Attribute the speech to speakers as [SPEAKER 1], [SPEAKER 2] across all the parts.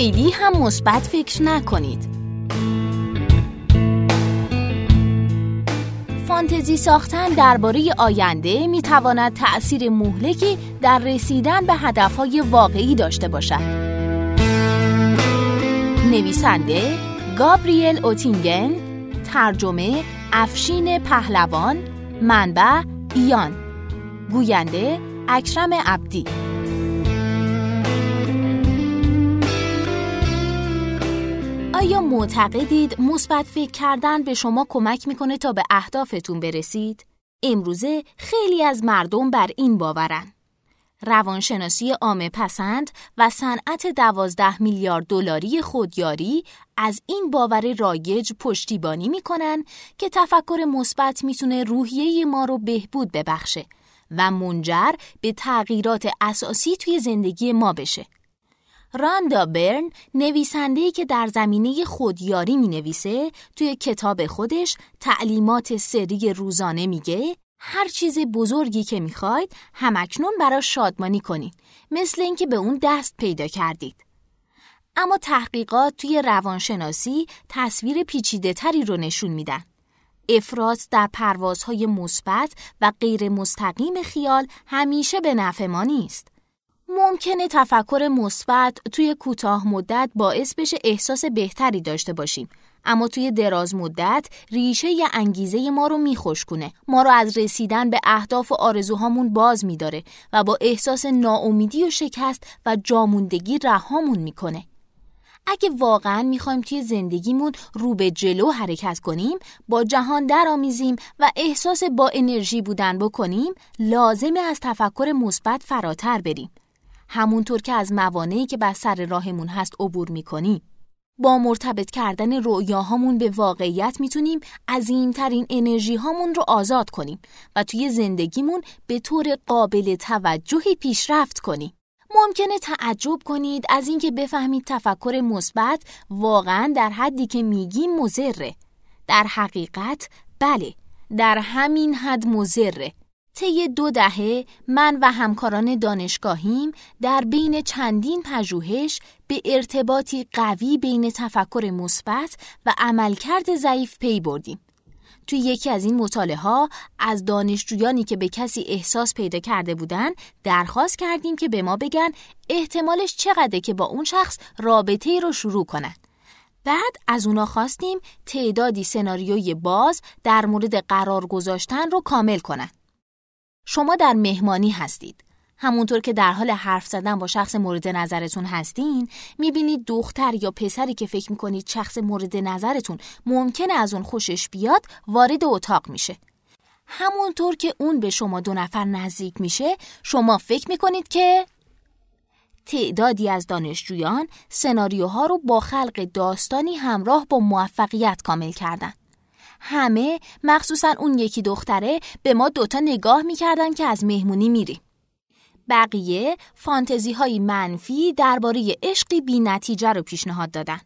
[SPEAKER 1] خیلی هم مثبت فکر نکنید. فانتزی ساختن درباره آینده می تواند تأثیر مهلکی در رسیدن به هدفهای واقعی داشته باشد. نویسنده گابریل اوتینگن ترجمه افشین پهلوان منبع ایان گوینده اکرم عبدی معتقدید مثبت فکر کردن به شما کمک می‌کنه تا به اهدافتون برسید؟ امروزه خیلی از مردم بر این باورن. روانشناسی عامه پسند و صنعت دوازده میلیارد دلاری خودیاری از این باور رایج پشتیبانی می‌کنن که تفکر مثبت می‌تونه روحیه ما رو بهبود ببخشه و منجر به تغییرات اساسی توی زندگی ما بشه. راندا برن نویسنده‌ای که در زمینه خودیاری می نویسه توی کتاب خودش تعلیمات سری روزانه میگه هر چیز بزرگی که می‌خواید همکنون برای شادمانی کنید مثل اینکه به اون دست پیدا کردید. اما تحقیقات توی روانشناسی تصویر پیچیده تری رو نشون میدن. افراط در پروازهای مثبت و غیر مستقیم خیال همیشه به نفع ما نیست. ممکنه تفکر مثبت توی کوتاه مدت باعث بشه احساس بهتری داشته باشیم. اما توی دراز مدت ریشه ی انگیزه ما رو میخشکونه. ما رو از رسیدن به اهداف و آرزوهامون باز میداره و با احساس ناامیدی و شکست و جاموندگی رهامون می‌کنه. اگه واقعا می‌خوایم توی زندگیمون رو به جلو حرکت کنیم با جهان درآمیزیم و احساس با انرژی بودن بکنیم لازمه از تفکر مثبت فراتر بریم. همونطور که از موانعی که بر سر راهمون هست عبور می‌کنیم. با مرتبط کردن رؤیاهامون به واقعیت می‌تونیم عظیمترین انرژی هامون رو آزاد کنیم و توی زندگیمون به طور قابل توجهی پیشرفت کنیم. ممکنه تعجب کنید از اینکه بفهمید تفکر مثبت واقعا در حدی که میگیم مزره. در حقیقت بله، در همین حد مزره. طی دو دهه من و همکاران دانشگاهیم در بین چندین پژوهش به ارتباطی قوی بین تفکر مثبت و عملکرد ضعیف پی بردیم. توی یکی از این مطالعه ها از دانشجویانی که به کسی احساس پیدا کرده بودن درخواست کردیم که به ما بگن احتمالش چقدره که با اون شخص رابطه رو شروع کنن. بعد از اونا خواستیم تعدادی سناریوی باز در مورد قرار گذاشتن رو کامل کنن. شما در مهمانی هستید. همونطور که در حال حرف زدن با شخص مورد نظرتون هستین می‌بینید دختر یا پسری که فکر می‌کنید شخص مورد نظرتون ممکنه از اون خوشش بیاد وارد اتاق میشه. همونطور که اون به شما دو نفر نزدیک میشه شما فکر می‌کنید که تعدادی از دانشجویان سناریوها رو با خلق داستانی همراه با موفقیت کامل کردن. همه مخصوصا اون یکی دختره به ما دوتا نگاه می‌کردن که از مهمونی میریم. بقیه فانتزی های منفی درباره عشقی بی نتیجه رو پیشنهاد دادن.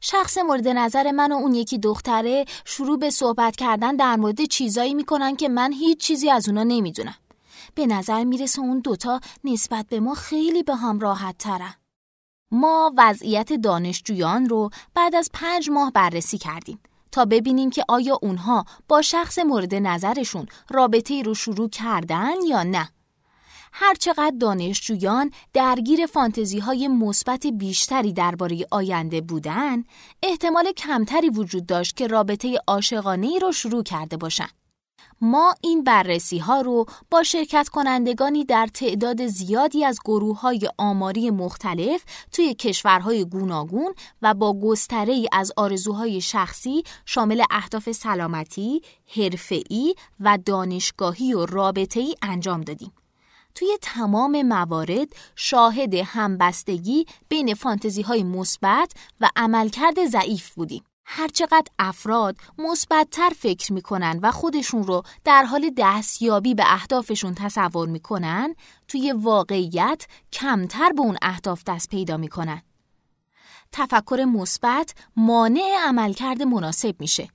[SPEAKER 1] شخص مورد نظر من و اون یکی دختره شروع به صحبت کردن در مورد چیزایی می‌کنن که من هیچ چیزی از اونا نمی‌دونم. به نظر می‌رسه اون دوتا نسبت به ما خیلی به هم راحت ترن. ما وضعیت دانشجویان رو بعد از پنج ماه بررسی کردیم تا ببینیم که آیا اونها با شخص مورد نظرشون رابطه رو شروع کردن یا نه. هرچقدر دانشجویان درگیر فانتزی های مثبت بیشتری درباره آینده بودن، احتمال کمتری وجود داشت که رابطه عاشقانه رو شروع کرده باشند. ما این بررسی ها رو با شرکت کنندگانی در تعداد زیادی از گروه های آماری مختلف توی کشورهای گوناگون و با گستره ای از آرزوهای شخصی شامل اهداف سلامتی، حرفه‌ای و دانشگاهی و رابطه‌ای انجام دادیم. توی تمام موارد شاهد همبستگی بین فانتزی های مثبت و عملکرد ضعیف بودیم. هرچقدر افراد مثبتتر فکر می‌کنن و خودشون رو در حال دستیابی به اهدافشون تصور می‌کنن توی واقعیت کمتر به اون اهداف دست پیدا می‌کنن. تفکر مثبت مانع عملکرد مناسب میشه.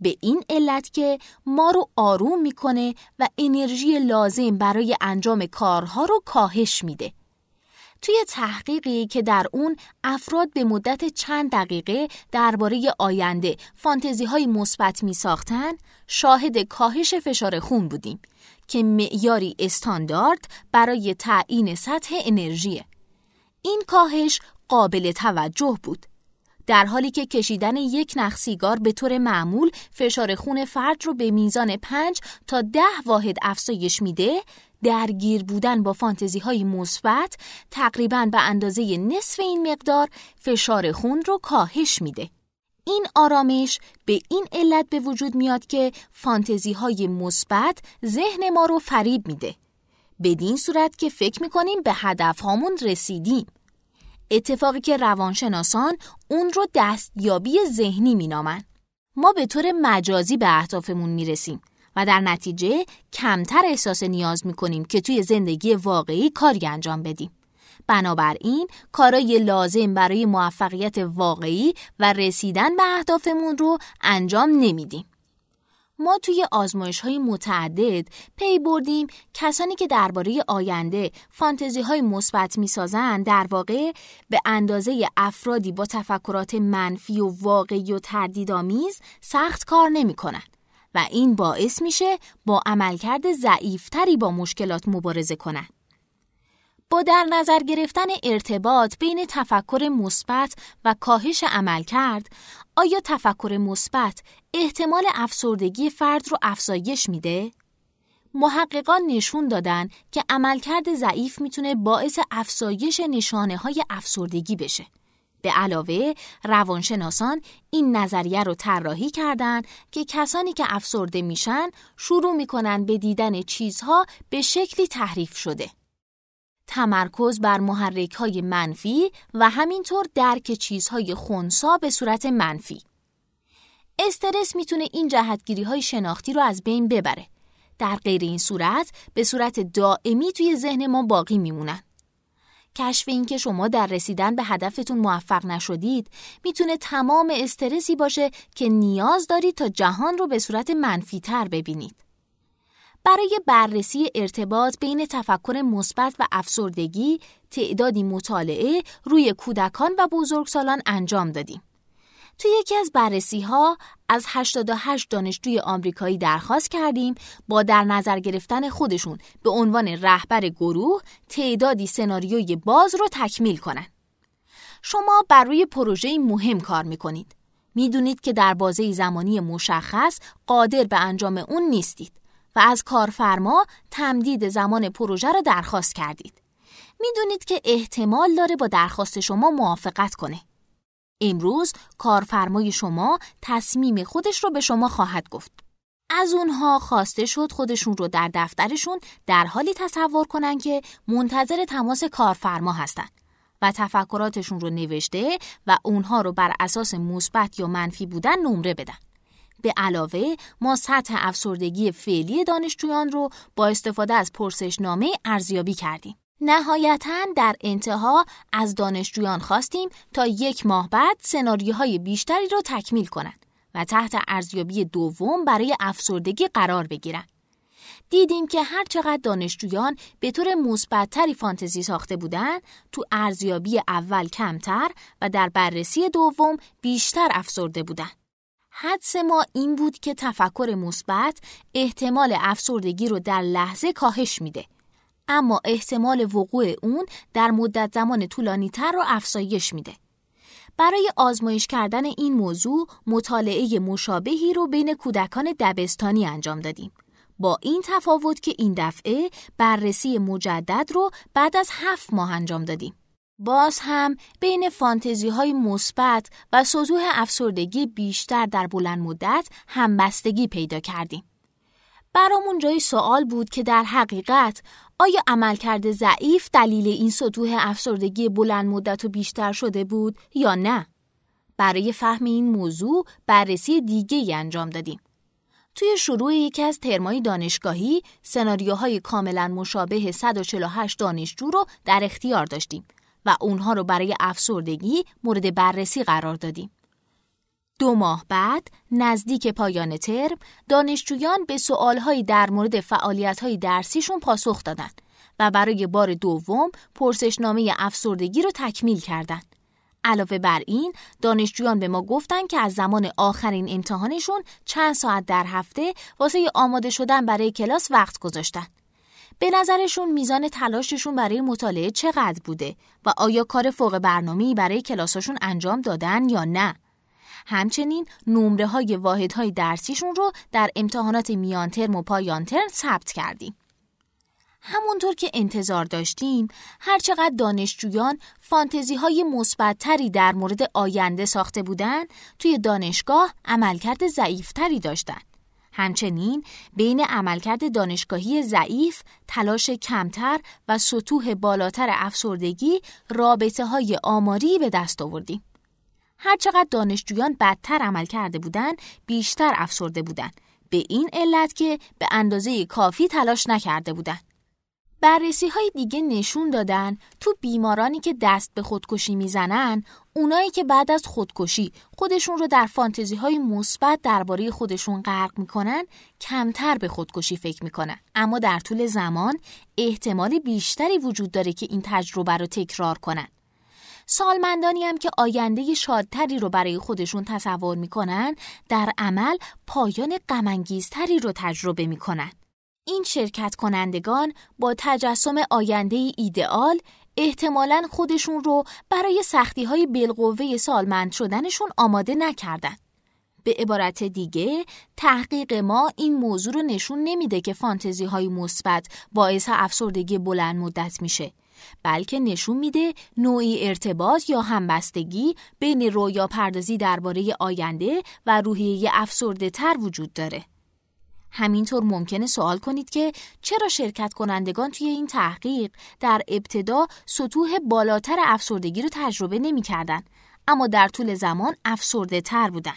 [SPEAKER 1] به این علت که ما رو آروم می‌کنه و انرژی لازم برای انجام کارها رو کاهش میده. توی تحقیقی که در اون افراد به مدت چند دقیقه درباره آینده فانتزی های مثبت می ساختن، شاهد کاهش فشار خون بودیم که معیاری استاندارد برای تعیین سطح انرژیه. این کاهش قابل توجه بود. در حالی که کشیدن یک نخ سیگار به طور معمول فشار خون فرد رو به میزان 5 تا ده واحد افزایش میده، درگیر بودن با فانتزی های مثبت تقریبا به اندازه نصف این مقدار فشار خون رو کاهش میده. این آرامش به این علت به وجود میاد که فانتزی های مثبت ذهن ما رو فریب میده. بدین صورت که فکر می‌کنیم به هدف هامون رسیدیم. اتفاقی که روانشناسان اون رو دستیابی ذهنی مینامن. ما به طور مجازی به اهدافمون می‌رسیم و در نتیجه کمتر احساس نیاز می‌کنیم که توی زندگی واقعی کاری انجام بدیم. بنابراین کارای لازم برای موفقیت واقعی و رسیدن به اهدافمون رو انجام نمیدیم. ما توی آزمایش های متعدد پی بردیم کسانی که درباره آینده فانتزی های مثبت می‌سازند در واقع به اندازه افرادی با تفکرات منفی و واقعی و تردیدآمیز سخت کار نمی کنند و این باعث میشه با عملکرد ضعیفتری با مشکلات مبارزه کنند. با در نظر گرفتن ارتباط بین تفکر مثبت و کاهش عمل کرد، آیا تفکر مثبت احتمال افسردگی فرد رو افزایش میده؟ محققان نشون دادن که عملکرد ضعیف می‌تونه باعث افزایش نشانه های افسردگی بشه. به علاوه روانشناسان این نظریه رو طراحی کردند که کسانی که افسرده میشن شروع می‌کنن به دیدن چیزها به شکلی تحریف شده. تمرکز بر محرک های منفی و همینطور درک چیزهای خونسا به صورت منفی. استرس می‌تونه این جهتگیری های شناختی رو از بین ببره. در غیر این صورت به صورت دائمی توی ذهن ما باقی میمونن. کشف این که شما در رسیدن به هدفتون موفق نشدید می‌تونه تمام استرسی باشه که نیاز دارید تا جهان رو به صورت منفی تر ببینید. برای بررسی ارتباط بین تفکر مثبت و افسردگی تعدادی مطالعه روی کودکان و بزرگسالان انجام دادیم. توی یکی از بررسی ها از 88 دانشجوی آمریکایی درخواست کردیم با در نظر گرفتن خودشون به عنوان رهبر گروه تعدادی سناریوی باز رو تکمیل کنن. شما بر روی پروژه مهم کار می‌کنید. می‌دونید که در بازه زمانی مشخص قادر به انجام اون نیستید. و از کارفرما تمدید زمان پروژه را درخواست کردید. می‌دونید که احتمال داره با درخواست شما موافقت کنه. امروز کارفرمای شما تصمیم خودش رو به شما خواهد گفت. از اونها خواسته شد خودشون رو در دفترشون در حالی تصور کنن که منتظر تماس کارفرما هستند و تفکراتشون رو نوشته و اونها رو بر اساس مثبت یا منفی بودن نمره بدن. به علاوه ما سطح افسردگی فعلی دانشجویان رو با استفاده از پرسشنامه ارزیابی کردیم. نهایتا در انتها از دانشجویان خواستیم تا یک ماه بعد سناریوهای بیشتری را تکمیل کنند و تحت ارزیابی دوم برای افسردگی قرار بگیرند. دیدیم که هر چقدر دانشجویان به طور مثبتتری فانتزی ساخته بودند، تو ارزیابی اول کمتر و در بررسی دوم بیشتر افسرده بودند. حدس ما این بود که تفکر مثبت احتمال افسردگی رو در لحظه کاهش میده. اما احتمال وقوع اون در مدت زمان طولانی تر رو افزایش میده. برای آزمایش کردن این موضوع مطالعه مشابهی رو بین کودکان دبستانی انجام دادیم. با این تفاوت که این دفعه بررسی مجدد رو بعد از هفت ماه انجام دادیم. باز هم بین فانتزی های مثبت و سطوح افسردگی بیشتر در بلند مدت همبستگی پیدا کردیم. برامون جای سوال بود که در حقیقت آیا عملکرد ضعیف دلیل این سطوح افسردگی بلند مدت و بیشتر شده بود یا نه؟ برای فهم این موضوع بررسی دیگه انجام دادیم. توی شروع یکی از ترمای دانشگاهی سناریوهای کاملا مشابه 148 دانشجو رو در اختیار داشتیم و اونها رو برای افسردگی مورد بررسی قرار دادیم. دو ماه بعد نزدیک پایان ترم دانشجویان به سوالهایی در مورد فعالیت‌های درسیشون پاسخ دادند و برای بار دوم پرسشنامه افسردگی رو تکمیل کردند. علاوه بر این دانشجویان به ما گفتن که از زمان آخرین امتحانشون چند ساعت در هفته واسه آماده شدن برای کلاس وقت گذاشتن. به نظرشون میزان تلاششون برای مطالعه چقدر بوده و آیا کار فوق برنامه‌ای برای کلاساشون انجام دادن یا نه؟ همچنین نمره های واحد های درسیشون رو در امتحانات میان ترم و پایان ثبت کردیم. همونطور که انتظار داشتیم هرچقدر دانشجویان فانتزی های مثبتتری در مورد آینده ساخته بودند توی دانشگاه عملکرد ضعیفتری داشتند همچنین بین عملکرد دانشگاهی ضعیف، تلاش کمتر و سطوح بالاتر افسردگی رابطه های آماری به دست آوردیم. هرچقدر دانشجویان بدتر عمل کرده بودند، بیشتر افسرده بودند. به این علت که به اندازه کافی تلاش نکرده بودند. بررسی های دیگه نشون دادن تو بیمارانی که دست به خودکشی می‌زنن اونایی که بعد از خودکشی خودشون رو در فانتزی های مثبت درباره خودشون غرق می‌کنن کمتر به خودکشی فکر می‌کنن اما در طول زمان احتمال بیشتری وجود داره که این تجربه رو تکرار کنن سالمندانی هم که آینده شادتری رو برای خودشون تصور می‌کنن در عمل پایان غمانگیزتری رو تجربه می‌کنن این شرکت کنندگان با تجسم آینده ایدئال احتمالا خودشون رو برای سختی های بالقوه سالمند شدنشون آماده نکردن. به عبارت دیگه تحقیق ما این موضوع رو نشون نمیده که فانتزی های مثبت باعث افسردگی بلند مدت میشه بلکه نشون میده نوعی ارتباط یا همبستگی بین رویا پردازی درباره آینده و روحیه افسرده تر وجود داره. همینطور ممکنه سوال کنید که چرا شرکت کنندگان توی این تحقیق در ابتدا سطوح بالاتر افسردگی رو تجربه نمی‌کردن اما در طول زمان افسرده تر بودن.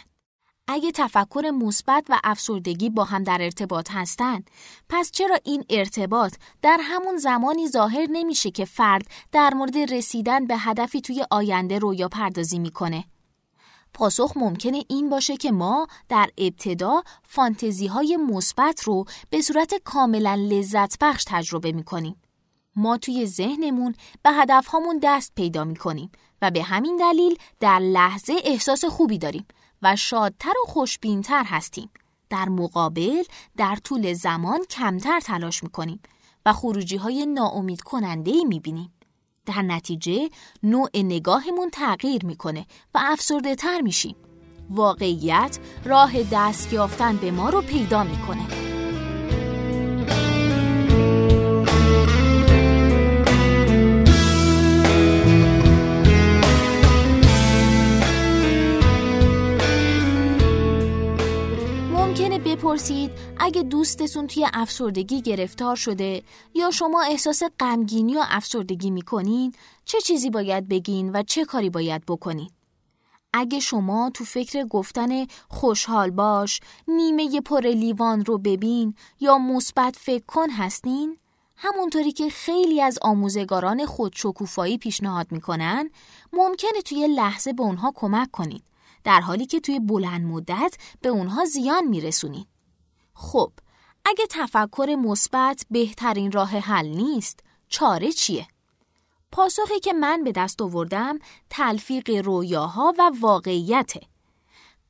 [SPEAKER 1] اگه تفکر مثبت و افسردگی با هم در ارتباط هستند، پس چرا این ارتباط در همون زمانی ظاهر نمیشه که فرد در مورد رسیدن به هدفی توی آینده رویا پردازی می‌کنه؟ پاسخ ممکنه این باشه که ما در ابتدا فانتزی های مثبت رو به صورت کاملا لذت بخش تجربه می کنیم. ما توی ذهنمون به هدفهامون دست پیدا می کنیم و به همین دلیل در لحظه احساس خوبی داریم و شادتر و خوشبینتر هستیم. در مقابل در طول زمان کمتر تلاش می کنیم و خروجی های ناامید کننده می بینیم. در نتیجه نوع نگاهمون تغییر می‌کنه و افسرده تر میشیم. واقعیت راه دست یافتن به ما رو پیدا می‌کنه. بپرسید اگه دوستتون توی افسردگی گرفتار شده یا شما احساس غمگینی و افسردگی می‌کنین چه چیزی باید بگین و چه کاری باید بکنین؟ اگه شما تو فکر گفتن خوشحال باش، نیمه پر لیوان رو ببین یا مثبت فکر کن هستین، همونطوری که خیلی از آموزگاران خودشکوفایی پیشنهاد می‌کنن، ممکنه توی لحظه به اونها کمک کنید. در حالی که توی بلند مدت به اونها زیان میرسونید. خب اگه تفکر مثبت بهترین راه حل نیست چاره چیه؟ پاسخی که من به دست آوردم تلفیق رویاها و واقعیته.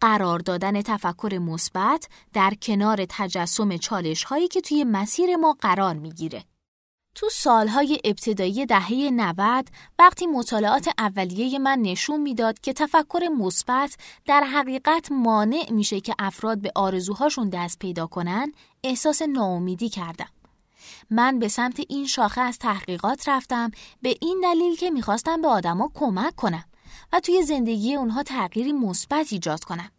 [SPEAKER 1] قرار دادن تفکر مثبت در کنار تجسم چالش هایی که توی مسیر ما قرار می‌گیره. تو سالهای ابتدایی دهه 90 وقتی مطالعات اولیه من نشون می‌داد که تفکر مثبت در حقیقت مانع میشه که افراد به آرزوهاشون دست پیدا کنن احساس ناامیدی کردم. من به سمت این شاخه از تحقیقات رفتم به این دلیل که می‌خواستم به آدما کمک کنم و توی زندگی اونها تغییری مثبت ایجاد کنم.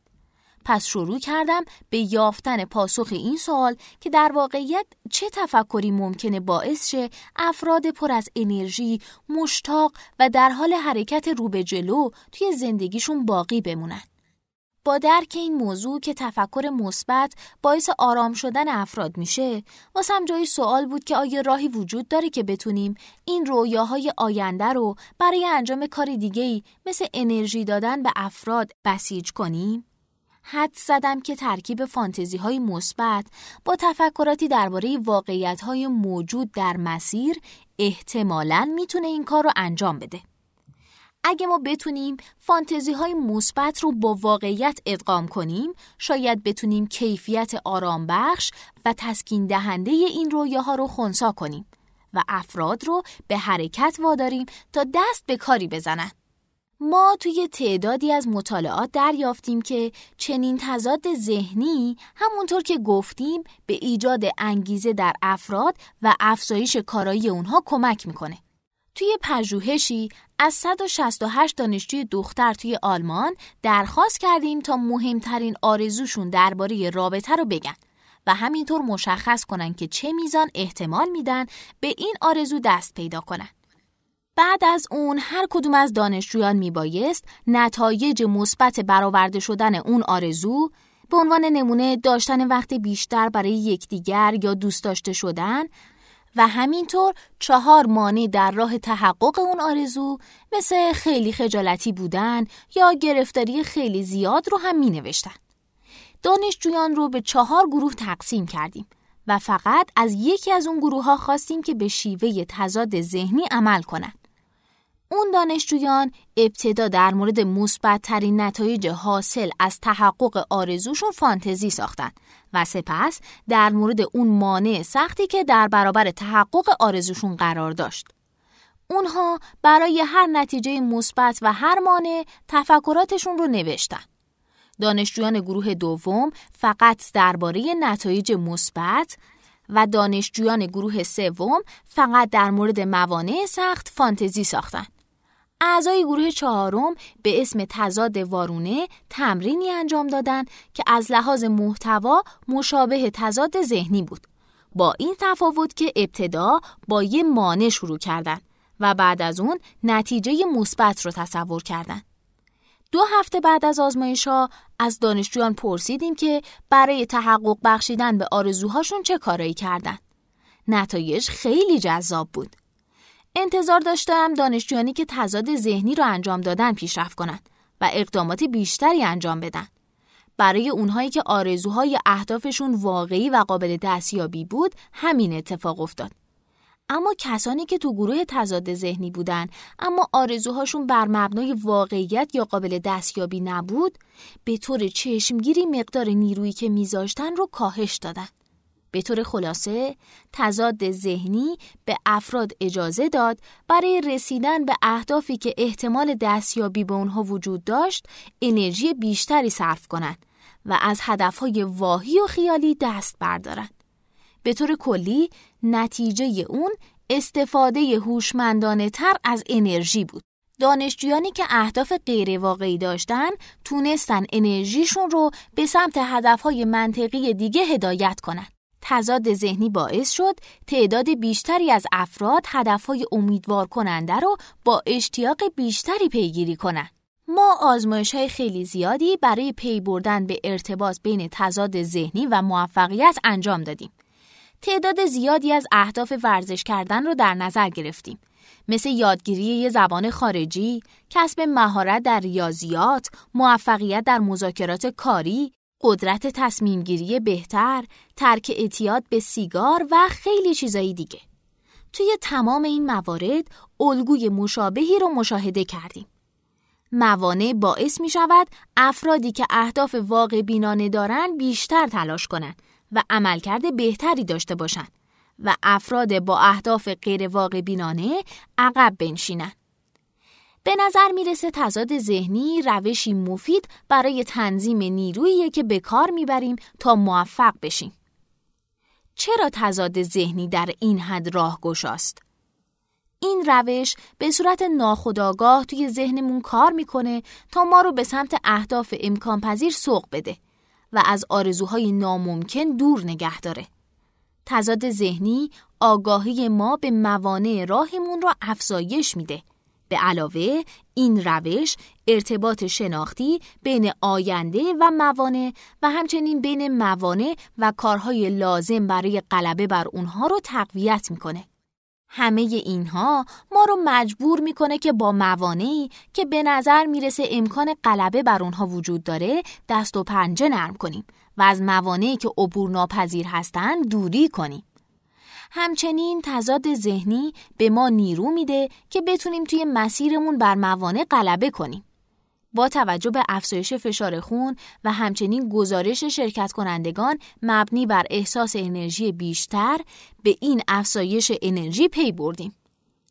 [SPEAKER 1] پس شروع کردم به یافتن پاسخ این سوال که در واقعیت چه تفکری ممکنه باعث شه افراد پر از انرژی، مشتاق و در حال حرکت رو به جلو توی زندگیشون باقی بمونن. با درک این موضوع که تفکر مثبت باعث آرام شدن افراد میشه واسم جای سوال بود که آیا راهی وجود داره که بتونیم این رویاهای آینده رو برای انجام کاری دیگه‌ای مثل انرژی دادن به افراد بسیج کنیم حد زدم که ترکیب فانتزی های مثبت با تفکراتی درباره واقعیت های موجود در مسیر احتمالاً می‌تونه این کار رو انجام بده. اگه ما بتونیم فانتزی های مثبت رو با واقعیت ادغام کنیم شاید بتونیم کیفیت آرام بخش و تسکین دهنده این رویاها رو خونسا کنیم و افراد رو به حرکت واداریم تا دست به کاری بزنن. ما توی تعدادی از مطالعات دریافتیم که چنین تضاد ذهنی همونطور که گفتیم به ایجاد انگیزه در افراد و افزایش کارایی اونها کمک می‌کنه. توی پژوهشی از 168 دانشجوی دختر توی آلمان درخواست کردیم تا مهمترین آرزوشون درباره رابطه رو بگن و همینطور مشخص کنن که چه میزان احتمال میدن به این آرزو دست پیدا کنن. بعد از اون هر کدوم از دانشجویان میبایست نتایج مثبت برآورده شدن اون آرزو به عنوان نمونه داشتن وقت بیشتر برای یکدیگر یا دوست داشته شدن و همینطور چهار مانع در راه تحقق اون آرزو مثل خیلی خجالتی بودن یا گرفتاری خیلی زیاد رو هم می نوشتن. دانشجویان رو به چهار گروه تقسیم کردیم و فقط از یکی از اون گروه ها خواستیم که به شیوه تضاد ذهنی عمل کنند. اون دانشجویان ابتدا در مورد مثبت ترین نتایج حاصل از تحقق آرزوشون فانتزی ساختن و سپس در مورد اون مانع سختی که در برابر تحقق آرزوشون قرار داشت. اونها برای هر نتیجه مثبت و هر مانع تفکراتشون رو نوشتن. دانشجویان گروه دوم فقط درباره نتایج مثبت و دانشجویان گروه سوم فقط در مورد موانع سخت فانتزی ساختند. اعضای گروه چهارم به اسم تضاد وارونه تمرینی انجام دادند که از لحاظ محتوا مشابه تضاد ذهنی بود. با این تفاوت که ابتدا با یه مانع شروع کردند و بعد از اون نتیجه مثبت رو تصور کردند. دو هفته بعد از آزمایش ها از دانشجویان پرسیدیم که برای تحقق بخشیدن به آرزوهاشون چه کارایی کردند. نتایج خیلی جذاب بود. انتظار داشتم دانشجویانی که تضاد ذهنی را انجام دادن پیشرفت کنند و اقدامات بیشتری انجام بدن. برای اونهایی که آرزوهای اهدافشون واقعی و قابل دستیابی بود همین اتفاق افتاد. اما کسانی که تو گروه تضاد ذهنی بودن اما آرزوهاشون بر مبنای واقعیت یا قابل دستیابی نبود به طور چشمگیری مقدار نیرویی که میذاشتن رو کاهش دادن. به طور خلاصه تضاد ذهنی به افراد اجازه داد برای رسیدن به اهدافی که احتمال دستیابی به اونها وجود داشت انرژی بیشتری صرف کنند و از هدفهای واهی و خیالی دست بردارند. به طور کلی نتیجه اون استفاده هوشمندانه تر از انرژی بود. دانشجویانی که اهداف غیر واقعی داشتن تونستن انرژیشون رو به سمت هدفهای منطقی دیگه هدایت کنند. تضاد ذهنی باعث شد تعداد بیشتری از افراد هدفهای امیدوار کننده رو با اشتیاق بیشتری پیگیری کنند. ما آزمایش های خیلی زیادی برای پی بردن به ارتباط بین تضاد ذهنی و موفقیت انجام دادیم. تعداد زیادی از اهداف ورزش کردن رو در نظر گرفتیم. مثل یادگیری یه زبان خارجی، کسب مهارت در ریاضیات، موفقیت در مذاکرات کاری، قدرت تصمیم گیری بهتر، ترک اعتیاد به سیگار و خیلی چیزایی دیگه. توی تمام این موارد الگوی مشابهی رو مشاهده کردیم. موانع باعث می شود افرادی که اهداف واقع بینانه دارن بیشتر تلاش کنند و عملکرد بهتری داشته باشند و افراد با اهداف غیر واقع بینانه عقب بنشینند. به نظر می‌رسه تضاد ذهنی روشی مفید برای تنظیم نیرویی که به کار می‌بریم تا موفق بشیم. چرا تضاد ذهنی در این حد راه گشاست؟ این روش به صورت ناخودآگاه توی ذهنمون کار می‌کنه تا ما رو به سمت اهداف امکان پذیر سوق بده و از آرزوهای ناممکن دور نگه داره. تضاد ذهنی آگاهی ما به موانع راهمون را افزایش میده به علاوه این روش ارتباط شناختی بین آینده و موانع و همچنین بین موانع و کارهای لازم برای غلبه بر اونها رو تقویت می‌کنه. همه اینها ما رو مجبور می‌کنه که با موانعی که به نظر می‌رسه امکان غلبه بر اونها وجود داره دست و پنجه نرم کنیم و از موانعی که عبور ناپذیر هستند دوری کنیم. همچنین تضاد ذهنی به ما نیرو میده که بتونیم توی مسیرمون بر موانع غلبه کنیم. با توجه به افزایش فشار خون و همچنین گزارش شرکت کنندگان مبنی بر احساس انرژی بیشتر به این افزایش انرژی پی بردیم.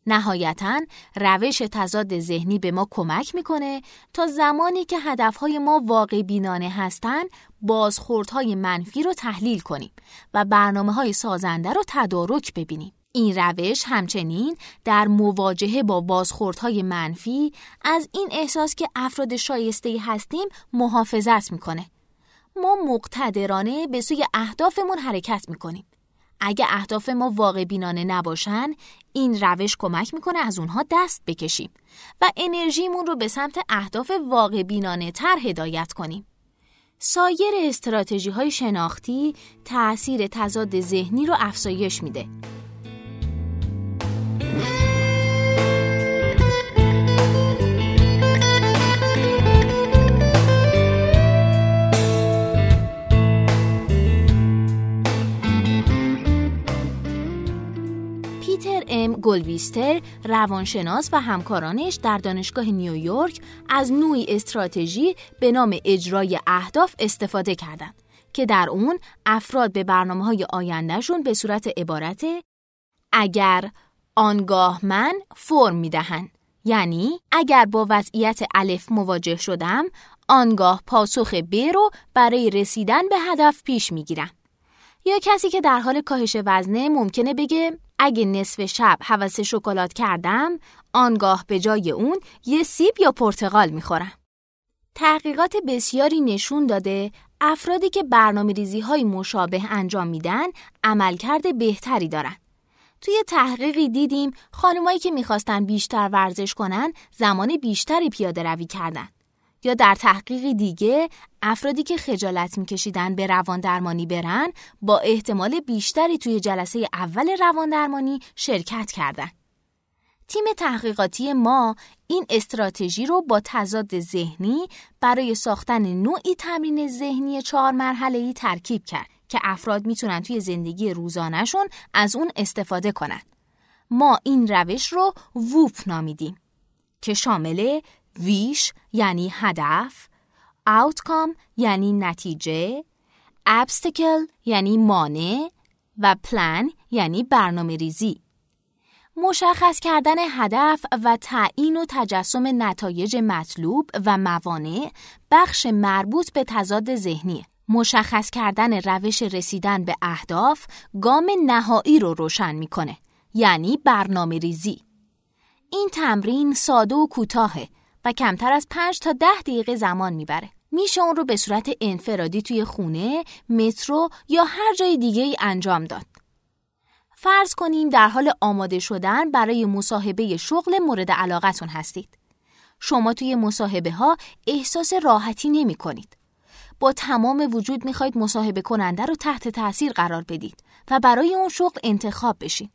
[SPEAKER 1] نهایتا روش تضاد ذهنی به ما کمک می‌کنه تا زمانی که هدفهای ما واقع بینانه هستند بازخوردهای منفی رو تحلیل کنیم و برنامه های سازنده رو تدارک ببینیم. این روش همچنین در مواجهه با بازخوردهای منفی از این احساس که افراد شایسته هستیم محافظت می‌کنه. ما مقتدرانه به سوی اهدافمون حرکت می‌کنیم. اگه اهداف ما واقع بینانه نباشن، این روش کمک می‌کنه از اونها دست بکشیم و انرژیمون رو به سمت اهداف واقع بینانه تر هدایت کنیم. سایر استراتژی های شناختی تأثیر تضاد ذهنی رو افزایش میده. ام گلویستر روانشناس و همکارانش در دانشگاه نیویورک از نوعی استراتژی به نام اجرای اهداف استفاده کردند که در اون افراد به برنامه های آیندهشون به صورت عبارت اگر آنگاه من فرم می‌دهند یعنی اگر با وضعیت الف مواجه شدم آنگاه پاسخ ب رو برای رسیدن به هدف پیش می‌گیرم. یا کسی که در حال کاهش وزنه ممکنه بگه اگه نصف شب حوث شکلات کردم آنگاه به جای اون یه سیب یا پرتقال می‌خورم. تحقیقات بسیاری نشون داده افرادی که برنامه ریزی های مشابه انجام میدن عملکرد بهتری دارن. توی تحقیقی دیدیم خانمایی که می‌خواستن بیشتر ورزش کنن زمان بیشتری پیاده روی کردن. یا در تحقیقی دیگه افرادی که خجالت میکشیدن به روان درمانی برن با احتمال بیشتری توی جلسه اول روان درمانی شرکت کردن. تیم تحقیقاتی ما این استراتژی رو با تضاد ذهنی برای ساختن نوعی تمرین ذهنی چهار مرحله ای ترکیب کرد که افراد می‌تونن توی زندگی روزانهشون از اون استفاده کنند. ما این روش رو ووپ نامیدیم که شامل ویش یعنی هدف، outcome یعنی نتیجه، obstacle یعنی مانع و plan یعنی برنامه ریزی. مشخص کردن هدف و تعیین و تجسم نتایج مطلوب و موانع بخش مربوط به تضاد ذهنی. مشخص کردن روش رسیدن به اهداف گام نهایی رو روشن می‌کنه یعنی برنامه ریزی. این تمرین ساده و کوتاهه و کمتر از 5 تا 10 دقیقه زمان می‌بره. میشه اون رو به صورت انفرادی توی خونه، مترو یا هر جای دیگه ای انجام داد. فرض کنیم در حال آماده شدن برای مصاحبه شغل مورد علاقتون هستید. شما توی مصاحبه ها احساس راحتی نمی کنید. با تمام وجود می‌خواید مصاحبه کننده رو تحت تاثیر قرار بدید و برای اون شغل انتخاب بشید.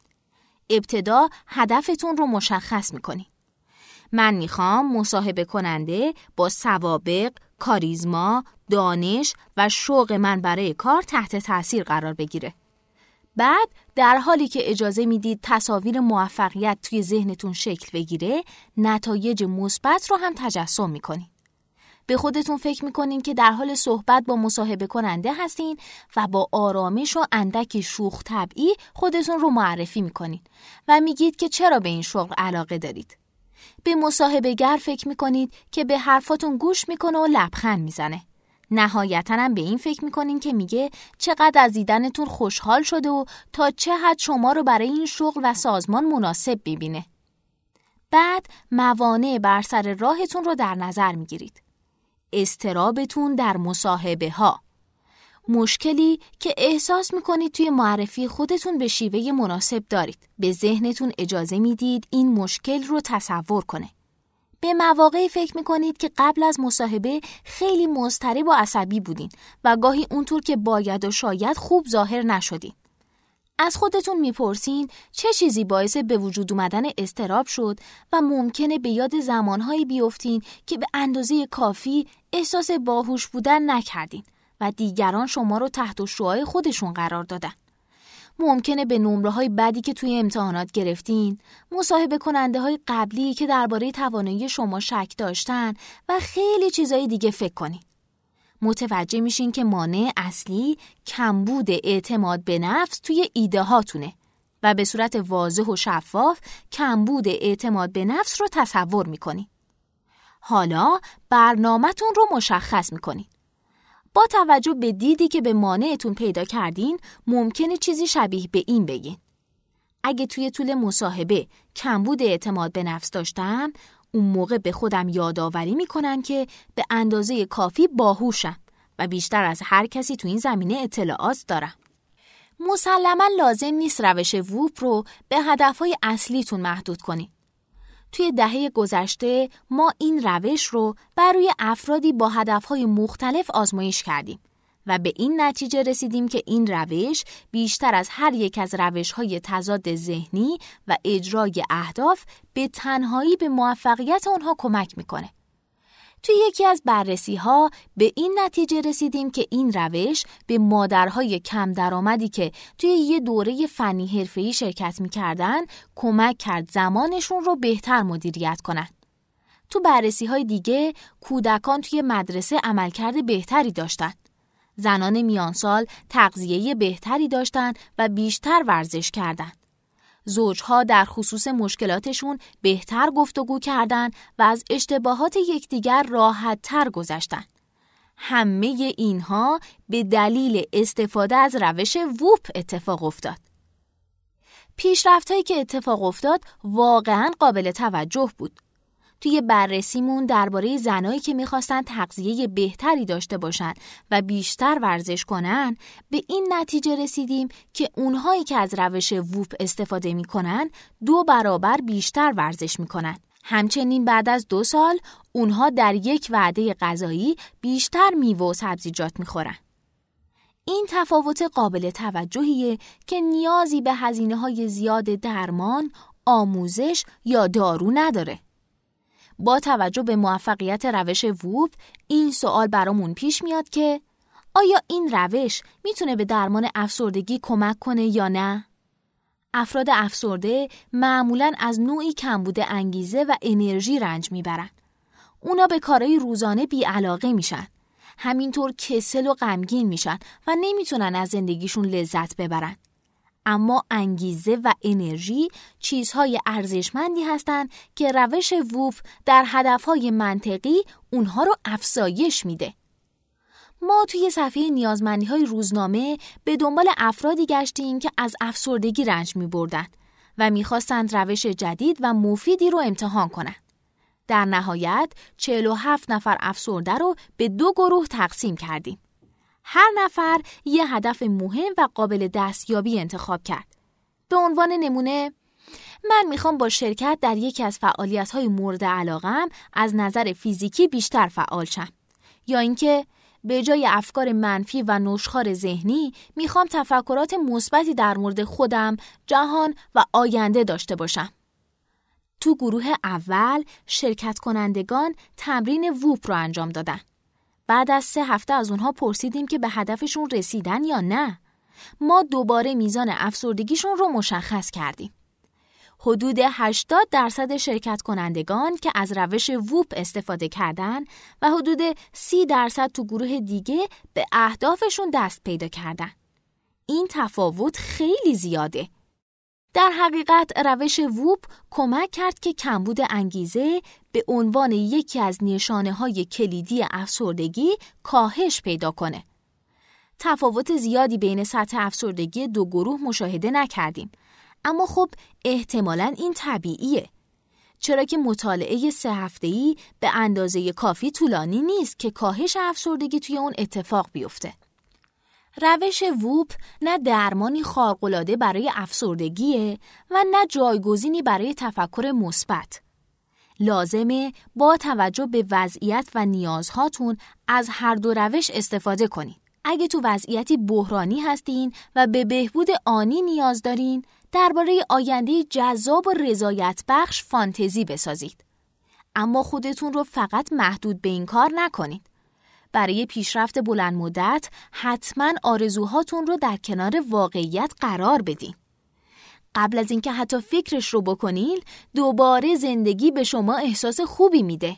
[SPEAKER 1] ابتدا هدفتون رو مشخص می‌کنید. من می‌خوام مصاحبه کننده با سوابق، کاریزما، دانش و شوق من برای کار تحت تاثیر قرار بگیره. بعد در حالی که اجازه می‌دید تصاویر موفقیت توی ذهنتون شکل بگیره، نتایج مثبت رو هم تجسم می‌کنید. به خودتون فکر می‌کنین که در حال صحبت با مصاحبه کننده هستین و با آرامش و اندکی شوخ طبعی خودتون رو معرفی می‌کنین و میگید که چرا به این شغل علاقه دارید. به مصاحبه گر فکر می‌کنید که به حرفاتون گوش می‌کنه و لبخند می‌زنه. نهایتا هم به این فکر می‌کنین که میگه چقدر از دیدنتون خوشحال شده و تا چه حد شما رو برای این شغل و سازمان مناسب ببینه. بعد موانع بر سر راهتون رو در نظر می‌گیرید. استرابتون در مصاحبه ها مشکلی که احساس می‌کنید توی معرفی خودتون به شیوه مناسب دارید. به ذهنتون اجازه می‌دید این مشکل رو تصور کنه. به مواقعی فکر می‌کنید که قبل از مصاحبه خیلی مضطرب و عصبی بودین و گاهی اونطور که باید و شاید خوب ظاهر نشدین. از خودتون می‌پرسین چه چیزی باعث به وجود اومدن استراب شد و ممکنه به یاد زمانهایی بیفتین که به اندازه کافی احساس باهوش بودن نکردین و دیگران شما رو تحت شعای خودشون قرار دادن. ممکنه به نمره های بدی که توی امتحانات گرفتین، مصاحبه کننده های قبلی که درباره توانایی شما شک داشتن و خیلی چیزای دیگه فکر کنین. متوجه میشین که مانع اصلی کمبود اعتماد به نفس توی ایده هاتونه و به صورت واضح و شفاف کمبود اعتماد به نفس رو تصور می‌کنین. حالا برنامهتون رو مشخص می‌کنین. با توجه به دیدی که به مانعتون پیدا کردین ممکنه چیزی شبیه به این بگین. اگه توی طول مصاحبه کمبود اعتماد به نفس داشتم اون موقع به خودم یادآوری می‌کنم که به اندازه کافی باهوشم و بیشتر از هر کسی تو این زمینه اطلاعات دارم. مسلما لازم نیست روش ووپ رو به هدفهای اصلیتون محدود کنید. توی دهه گذشته ما این روش رو بر روی افرادی با هدفهای مختلف آزمایش کردیم و به این نتیجه رسیدیم که این روش بیشتر از هر یک از روشهای تضاد ذهنی و اجرای اهداف به تنهایی به موفقیت آنها کمک می‌کنه. توی یکی از بررسی ها به این نتیجه رسیدیم که این روش به مادرهای کم درآمدی که توی یه دوره فنی حرفه‌ای شرکت می‌کردن کمک کرد زمانشون رو بهتر مدیریت کنند. تو بررسی های دیگه کودکان توی مدرسه عملکرد بهتری داشتند. زنان میانسال تغذیه بهتری داشتند و بیشتر ورزش کردند. زوجها در خصوص مشکلاتشون بهتر گفتگو کردند و از اشتباهات یکدیگر راحت تر گذشتن. همه اینها به دلیل استفاده از روش ووپ اتفاق افتاد. پیشرفت که اتفاق افتاد واقعا قابل توجه بود. توی بررسیمون درباره زنایی که می‌خواستن تغذیه بهتری داشته باشن و بیشتر ورزش کنن به این نتیجه رسیدیم که اونهایی که از روش ووپ استفاده می‌کنن دو برابر بیشتر ورزش می‌کنن. همچنین بعد از دو سال اونها در یک وعده غذایی بیشتر میوه و سبزیجات می‌خورن. این تفاوت قابل توجهیه که نیازی به هزینه های زیاد درمان، آموزش یا دارو نداره. با توجه به موفقیت روش ووب این سوال برامون پیش میاد که آیا این روش می‌تونه به درمان افسردگی کمک کنه یا نه؟ افراد افسرده معمولا از نوعی کمبود انگیزه و انرژی رنج می‌برن. اونا به کارهای روزانه بیعلاقه میشن. همینطور کسل و غمگین میشن و نمی‌تونن از زندگیشون لذت ببرن. اما انگیزه و انرژی چیزهای ارزشمندی هستند که روش ووف در هدفهای منطقی اونها رو افزایش میده. ما توی صفحه نیازمندی های روزنامه به دنبال افرادی گشتیم که از افسردگی رنج می بردن و می‌خواستند روش جدید و مفیدی رو امتحان کنند. در نهایت 47 نفر افسرده رو به دو گروه تقسیم کردیم. هر نفر یه هدف مهم و قابل دستیابی انتخاب کرد. به عنوان نمونه من می‌خوام با شرکت در یکی از فعالیت های مورد علاقم از نظر فیزیکی بیشتر فعال شم. یا اینکه به جای افکار منفی و نشخار ذهنی می‌خوام تفکرات مثبتی در مورد خودم، جهان و آینده داشته باشم. تو گروه اول شرکت کنندگان تمرین ووپ رو انجام دادن. بعد از سه هفته از اونها پرسیدیم که به هدفشون رسیدن یا نه. ما دوباره میزان افسردگیشون رو مشخص کردیم. حدود 80 درصد شرکت کنندگان که از روش ووپ استفاده کردن و حدود 30 درصد تو گروه دیگه به اهدافشون دست پیدا کردن. این تفاوت خیلی زیاده. در حقیقت روش ووپ کمک کرد که کمبود انگیزه به عنوان یکی از نشانه های کلیدی افسردگی کاهش پیدا کنه. تفاوت زیادی بین سطح افسردگی دو گروه مشاهده نکردیم اما خب احتمالا این طبیعیه چرا که مطالعه سه هفته‌ای به اندازه کافی طولانی نیست که کاهش افسردگی توی اون اتفاق بیفته. روش ووپ نه درمانی خارق‌العاده برای افسردگیه و نه جایگزینی برای تفکر مثبت. لازمه با توجه به وضعیت و نیازهاتون از هر دو روش استفاده کنید. اگه تو وضعیتی بحرانی هستین و به بهبود آنی نیاز دارین، درباره آینده جذاب و رضایت بخش فانتزی بسازید. اما خودتون رو فقط محدود به این کار نکنید. برای پیشرفت بلند مدت حتما آرزوهاتون رو در کنار واقعیت قرار بدین. قبل از اینکه حتی فکرش رو بکنین دوباره زندگی به شما احساس خوبی میده.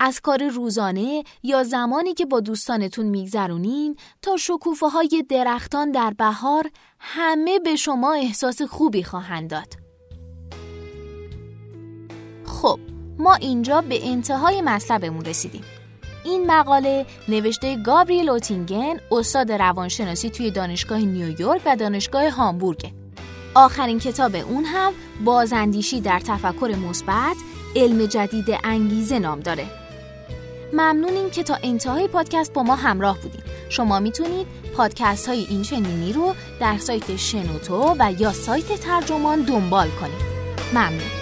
[SPEAKER 1] از کار روزانه یا زمانی که با دوستانتون میگذرونین تا شکوفه های درختان در بهار همه به شما احساس خوبی خواهند داد. خب ما اینجا به انتهای مطلبمون رسیدیم. این مقاله نوشته گابریل اوتینگن استاد روانشناسی توی دانشگاه نیویورک و دانشگاه هامبورگ. آخرین کتاب اون هم بازاندیشی در تفکر مثبت علم جدید انگیزه نام داره. ممنونیم که تا انتهای پادکست با ما همراه بودید. شما می‌تونید پادکست های این چنینی رو در سایت شنوتو و یا سایت ترجمان دنبال کنید. ممنون.